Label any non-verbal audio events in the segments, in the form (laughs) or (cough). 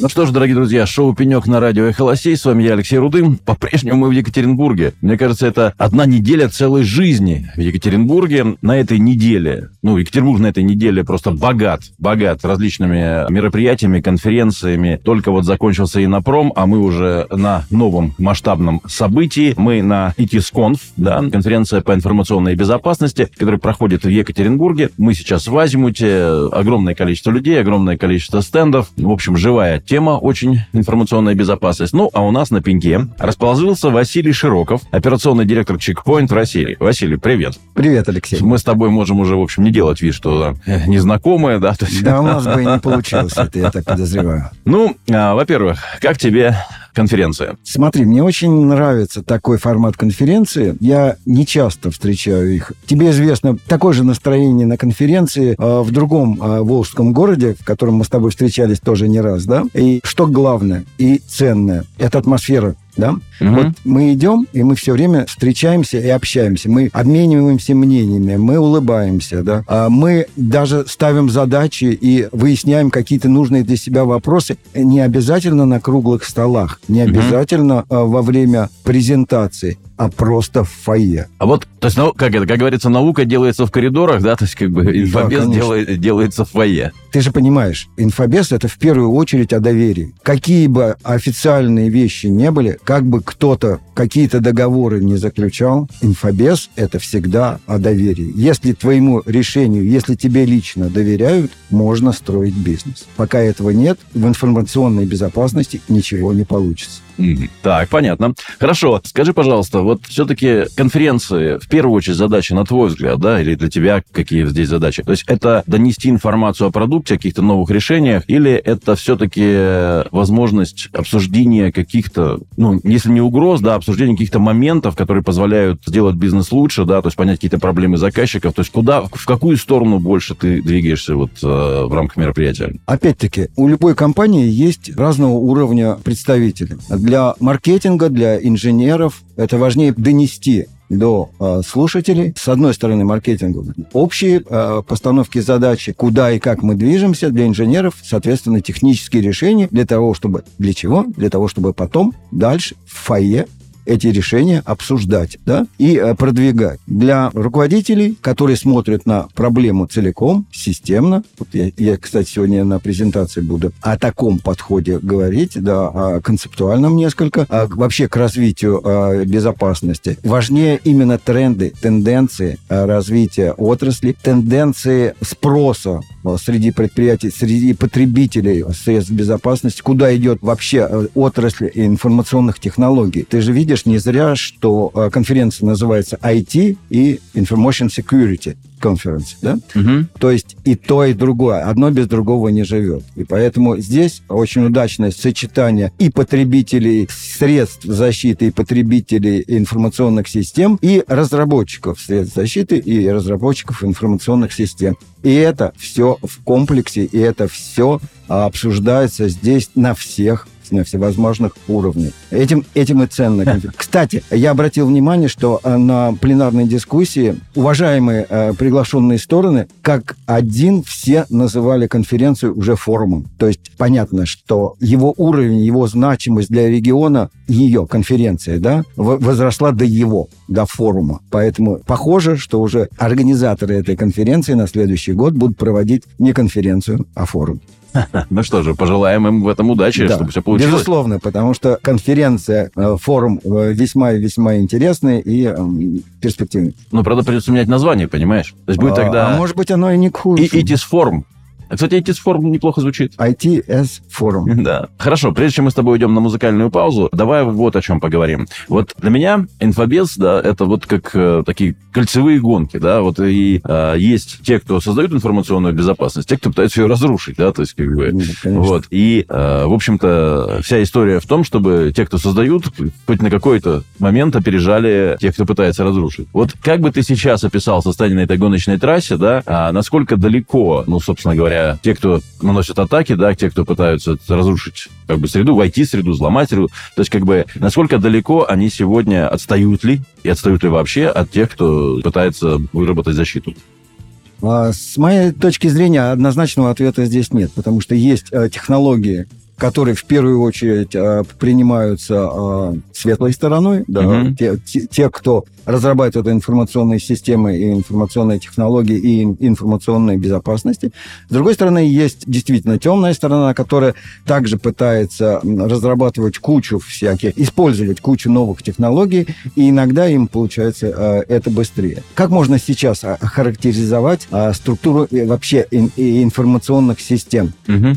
Ну что ж, дорогие друзья, шоу «Пенек» на радио «Эхолосей». С вами я, Алексей Рудым. По-прежнему мы в Екатеринбурге. Мне кажется, это одна неделя целой жизни в Екатеринбурге. На этой неделе, ну, Екатеринбург на этой неделе просто богат, богат различными мероприятиями, конференциями. Только вот закончился Инопром, а мы уже на новом масштабном событии. Мы на ITSConf, да, конференция по информационной безопасности, которая проходит в Екатеринбурге. Мы сейчас в Азимуте. Огромное количество людей, огромное количество стендов. В общем, живая тема очень информационная безопасность. Ну, а у нас на пеньке расположился Василий Широков, операционный директор Чекпоинт в России. Василий, привет. Привет, Алексей. Мы с тобой можем уже, в общем, не делать вид, что э, незнакомые, да? Да, у нас бы и не получилось это, я так подозреваю. Ну, а, во-первых, как тебе конференция? Смотри, мне очень нравится такой формат конференции. Я не часто встречаю их. Тебе известно такое же настроение на конференции э, в другом э, волжском городе, в котором мы с тобой встречались тоже не раз, да? И что главное и ценное, это атмосфера да? Угу. Вот мы идем, и мы все время встречаемся и общаемся. Мы обмениваемся мнениями, мы улыбаемся, да? А мы даже ставим задачи и выясняем какие-то нужные для себя вопросы. Не обязательно на круглых столах, не обязательно угу. во время презентации а просто в фойе. А вот, то есть, ну, как это, как говорится, наука делается в коридорах, да, то есть, как бы, инфобес да, делает, делается в фойе. Ты же понимаешь, инфобес – это в первую очередь о доверии. Какие бы официальные вещи не были, как бы кто-то какие-то договоры не заключал, инфобес – это всегда о доверии. Если твоему решению, если тебе лично доверяют, можно строить бизнес. Пока этого нет, в информационной безопасности ничего не получится. Так, понятно. Хорошо. Скажи, пожалуйста, вот все-таки конференции, в первую очередь, задача, на твой взгляд, да, или для тебя какие здесь задачи? То есть это донести информацию о продукте, о каких-то новых решениях, или это все-таки возможность обсуждения каких-то, ну, если не угроз, да, обсуждения каких-то моментов, которые позволяют сделать бизнес лучше, да, то есть понять какие-то проблемы заказчиков, то есть куда, в какую сторону больше ты двигаешься вот э, в рамках мероприятия? Опять-таки, у любой компании есть разного уровня представителей для маркетинга, для инженеров это важнее донести до э, слушателей. С одной стороны, маркетингу общие э, постановки задачи, куда и как мы движемся. Для инженеров, соответственно, технические решения для того, чтобы... Для чего? Для того, чтобы потом дальше в фойе эти решения обсуждать да, и э, продвигать. Для руководителей, которые смотрят на проблему целиком, системно, вот я, я, кстати, сегодня на презентации буду о таком подходе говорить, да, о концептуальном несколько, а вообще к развитию а, безопасности. Важнее именно тренды, тенденции а, развития отрасли, тенденции спроса среди предприятий, среди потребителей средств безопасности, куда идет вообще э, отрасль информационных технологий. Ты же видишь не зря, что э, конференция называется IT и Information Security конференции, да? Угу. То есть и то, и другое. Одно без другого не живет. И поэтому здесь очень удачное сочетание и потребителей средств защиты, и потребителей информационных систем, и разработчиков средств защиты, и разработчиков информационных систем. И это все в комплексе, и это все обсуждается здесь на всех на всевозможных уровнях. Этим, этим и ценно. (laughs) Кстати, я обратил внимание, что э, на пленарной дискуссии уважаемые э, приглашенные стороны как один все называли конференцию уже форумом. То есть понятно, что его уровень, его значимость для региона, ее конференция, да, возросла до его, до форума. Поэтому похоже, что уже организаторы этой конференции на следующий год будут проводить не конференцию, а форум. (laughs) Ну что же, пожелаем им в этом удачи, да, чтобы все получилось. Безусловно, потому что конференция, э, форум э, весьма и весьма интересный и перспективный. Ну, правда, придется менять название, понимаешь? То есть будет а, тогда... А может быть, оно и не к худшему. И ITIS форум. А, кстати, ITS форум неплохо звучит. ITS форум. (laughs) Да. Хорошо, прежде чем мы с тобой идем на музыкальную паузу, давай вот о чем поговорим. Вот для меня инфобез, да, это вот как э, такие кольцевые гонки, да, вот и э, есть те, кто создают информационную безопасность, те, кто пытается ее разрушить, да, то есть как бы... Ну, вот. И, э, в общем-то, вся история в том, чтобы те, кто создают, хоть на какой-то момент опережали тех, кто пытается разрушить. Вот как бы ты сейчас описал состояние на этой гоночной трассе, да, а насколько далеко, ну, собственно говоря, говоря, те, кто наносят атаки, да, те, кто пытаются разрушить как бы среду, войти в среду, взломать среду. То есть, как бы, насколько далеко они сегодня отстают ли, и отстают ли вообще от тех, кто пытается выработать защиту? А, с моей точки зрения однозначного ответа здесь нет, потому что есть э, технологии, которые в первую очередь э, принимаются э, светлой стороной, да, угу. те, те, те, кто разрабатывает информационные системы и информационные технологии и информационной безопасности. С другой стороны, есть действительно темная сторона, которая также пытается разрабатывать кучу всяких, использовать кучу новых технологий, и иногда им получается э, это быстрее. Как можно сейчас охарактеризовать э, структуру э, вообще ин, информационных систем? Угу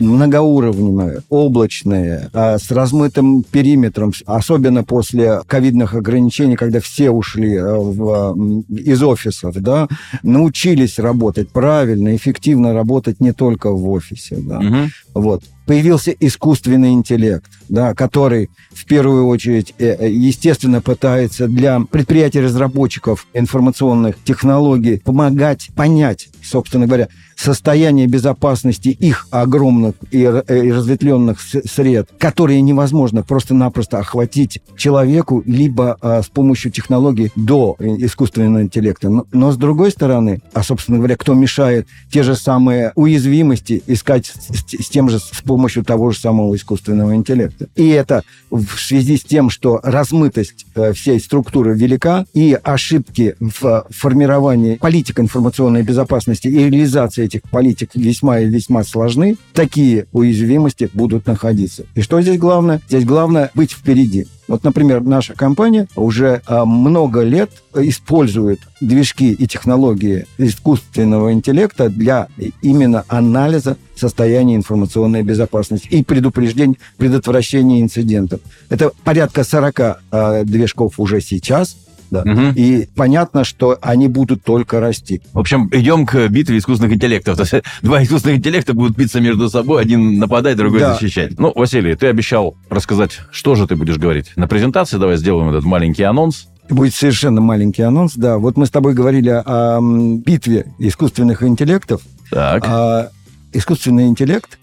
многоуровневые, облачные, а, с размытым периметром, особенно после ковидных ограничений, когда все ушли а, в, из офисов, да, научились работать правильно, эффективно работать не только в офисе, да. Угу. Вот появился искусственный интеллект, да, который в первую очередь, э, э, естественно, пытается для предприятий-разработчиков информационных технологий помогать понять, собственно говоря, состояние безопасности их огромных и, э, разветвленных сред, которые невозможно просто-напросто охватить человеку либо а, с помощью технологий до искусственного интеллекта. Но, но с другой стороны, а, собственно говоря, кто мешает те же самые уязвимости искать с, с тем же, с помощью того же самого искусственного интеллекта. И это в связи с тем, что размытость э, всей структуры велика, и ошибки в формировании политик информационной безопасности и реализации этих политик весьма и весьма сложны, такие уязвимости будут находиться. И что здесь главное? Здесь главное быть впереди. Вот, например, наша компания уже а, много лет использует движки и технологии искусственного интеллекта для именно анализа состояния информационной безопасности и предупреждения, предотвращения инцидентов. Это порядка 40 а, движков уже сейчас, да. Угу. И понятно, что они будут только расти. В общем, идем к битве искусственных интеллектов. То есть (laughs) два искусственных интеллекта будут биться между собой, один нападать, другой да. защищать. Ну, Василий, ты обещал рассказать, что же ты будешь говорить на презентации. Давай сделаем этот маленький анонс. Будет совершенно маленький анонс, да. Вот мы с тобой говорили о битве искусственных интеллектов. Так. А искусственный интеллект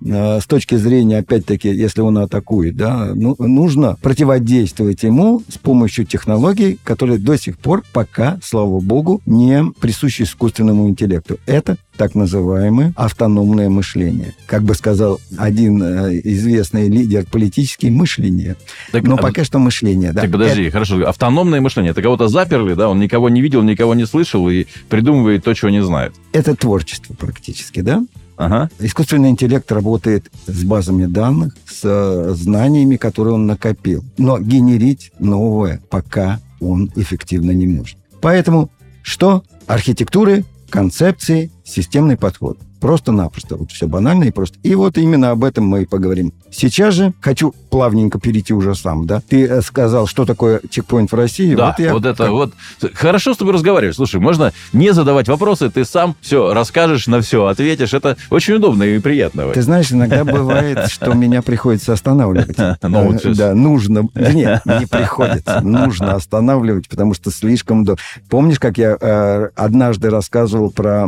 с точки зрения, опять-таки, если он атакует, да, ну, нужно противодействовать ему с помощью технологий, которые до сих пор пока, слава богу, не присущи искусственному интеллекту. Это так называемое автономное мышление. Как бы сказал один э, известный лидер политический, мышление. Так, Но а, пока что мышление, да. Так, подожди, это... хорошо. Автономное мышление. Это кого-то заперли, да? Он никого не видел, никого не слышал и придумывает то, чего не знает. Это творчество практически, да? Ага. Искусственный интеллект работает с базами данных, с э, знаниями, которые он накопил. Но генерить новое пока он эффективно не может. Поэтому что? Архитектуры, концепции, системный подход. Просто-напросто. Вот все банально и просто. И вот именно об этом мы и поговорим. Сейчас же хочу плавненько перейти уже сам, да? Ты э, сказал, что такое чекпоинт в России. Да, вот, я... вот это вот. Хорошо с тобой разговаривать. Слушай, можно не задавать вопросы, ты сам все расскажешь, на все ответишь. Это очень удобно и приятно. Ты знаешь, иногда бывает, что меня приходится останавливать. (laughs) Ну, э, да, нужно. Нет, не приходится. Нужно останавливать, потому что слишком... Помнишь, как я э, однажды рассказывал про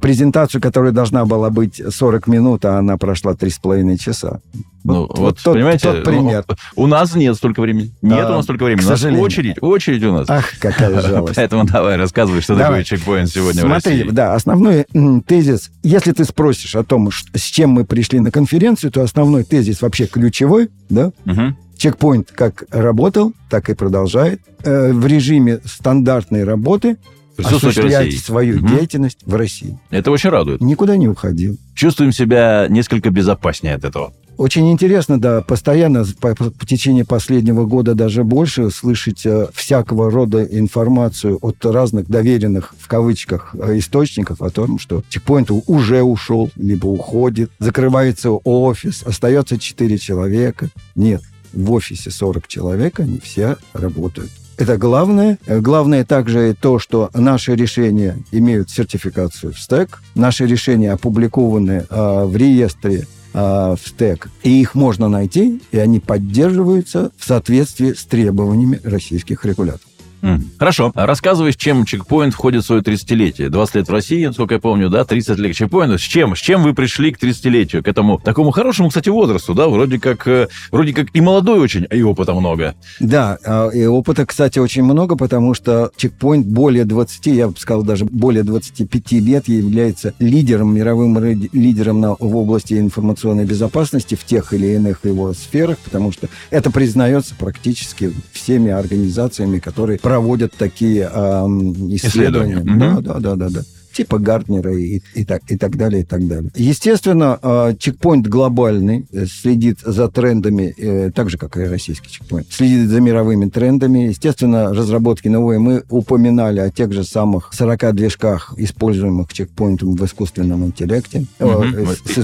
презентацию, которая должна была быть 40 минут, а она прошла 3,5 часа? Ну, вот, вот тот, понимаете, тот пример. Ну, у нас нет столько времени. Нет а, у нас столько времени. У нас очередь, очередь у нас. Ах, какая (laughs) жалость. Поэтому давай, рассказывай, что давай. такое чекпоинт сегодня Смотри, в России. да, основной тезис, если ты спросишь о том, с чем мы пришли на конференцию, то основной тезис вообще ключевой, да, угу. Чекпоинт как работал, так и продолжает. Э, в режиме стандартной работы осуществлять свою угу. деятельность в России. Это очень радует. Никуда не уходил. Чувствуем себя несколько безопаснее от этого. Очень интересно, да, постоянно по, по течение последнего года даже больше слышать э, всякого рода информацию от разных доверенных, в кавычках, э, источников о том, что чекпоинт уже ушел, либо уходит, закрывается офис, остается 4 человека. Нет, в офисе 40 человек, они все работают. Это главное. Главное также то, что наши решения имеют сертификацию в стек. Наши решения опубликованы э, в реестре э, в стек. И их можно найти, и они поддерживаются в соответствии с требованиями российских регуляторов. Mm. Хорошо. Рассказывай, с чем чекпоинт входит в свое 30-летие. 20 лет в России, насколько я помню, да, 30 лет чекпоинту. С чем? С чем вы пришли к 30-летию? К этому такому хорошему, кстати, возрасту, да? Вроде как, э, вроде как и молодой очень, и опыта много. Да, а, и опыта, кстати, очень много, потому что чекпоинт более 20, я бы сказал, даже более 25 лет является лидером, мировым лидером на, в области информационной безопасности в тех или иных его сферах, потому что это признается практически всеми организациями, которые проводят такие э, исследования. исследования. Да, да, да, да, да типа Гартнера и, и, так, и так далее, и так далее. Естественно, а, чекпоинт глобальный, э, следит за трендами, э, так же, как и российский чекпоинт, следит за мировыми трендами. Естественно, разработки новые. Мы упоминали о тех же самых 40 движках, используемых чекпоинтом в искусственном интеллекте. Угу.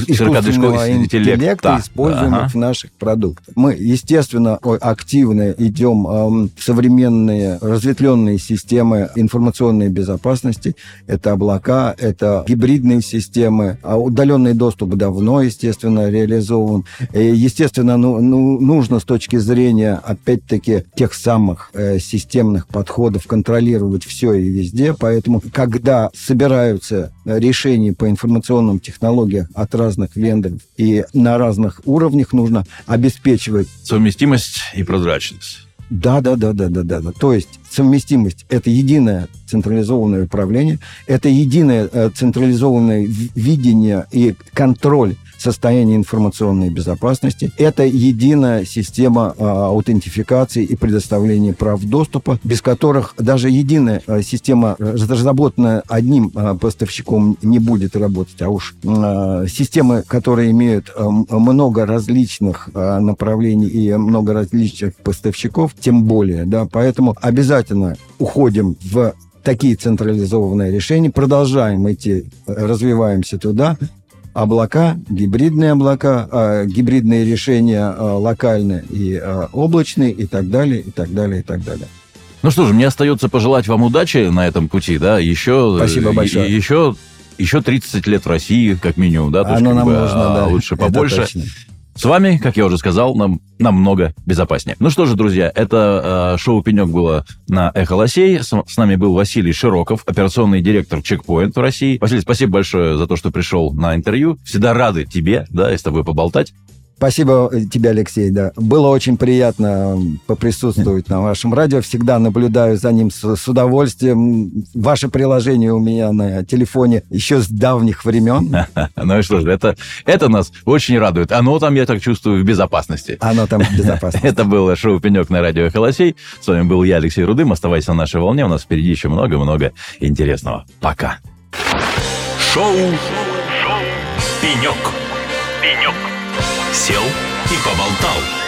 Искусственного интеллекта, используемых ага. в наших продуктах. Мы, естественно, активно идем в современные разветвленные системы информационной безопасности. Это облака облака, это гибридные системы, а удаленный доступ давно, естественно, реализован. И, естественно, ну, ну, нужно с точки зрения, опять-таки, тех самых э, системных подходов контролировать все и везде, поэтому, когда собираются решения по информационным технологиям от разных вендоров и на разных уровнях, нужно обеспечивать совместимость и прозрачность. Да, да, да, да, да, да, да. То есть совместимость – это единое централизованное управление, это единое э, централизованное видение и контроль состояние информационной безопасности. Это единая система а, аутентификации и предоставления прав доступа, без которых даже единая а, система, разработанная одним а, поставщиком, не будет работать. А уж системы, которые имеют много различных направлений и много различных поставщиков, тем более. Да? Поэтому обязательно уходим в такие централизованные решения, продолжаем идти, развиваемся туда, облака, гибридные облака, э, гибридные решения э, локальные и э, облачные и так далее, и так далее, и так далее. Ну что же, мне остается пожелать вам удачи на этом пути, да, еще... Спасибо большое. Еще еще 30 лет в России, как минимум, да? То Оно нам бы, нужно, а, да. Лучше побольше. С вами, как я уже сказал, нам намного безопаснее. Ну что же, друзья, это э, шоу «Пенек» было на «Эхо Лосей». С, с нами был Василий Широков, операционный директор «Чекпоинт» в России. Василий, спасибо большое за то, что пришел на интервью. Всегда рады тебе, да, и с тобой поболтать. Спасибо тебе, Алексей, да. Было очень приятно поприсутствовать на вашем радио. Всегда наблюдаю за ним с, с удовольствием. Ваше приложение у меня на телефоне еще с давних времен. (laughs) Ну и что же, это, это нас очень радует. Оно там, я так чувствую, в безопасности. Оно там в (laughs) безопасности. Это было шоу «Пенек» на радио «Холосей». С вами был я, Алексей Рудым. Оставайся на нашей волне. У нас впереди еще много-много интересного. Пока. Шоу, шоу «Пенек». «Пенек». Сел и поболтал.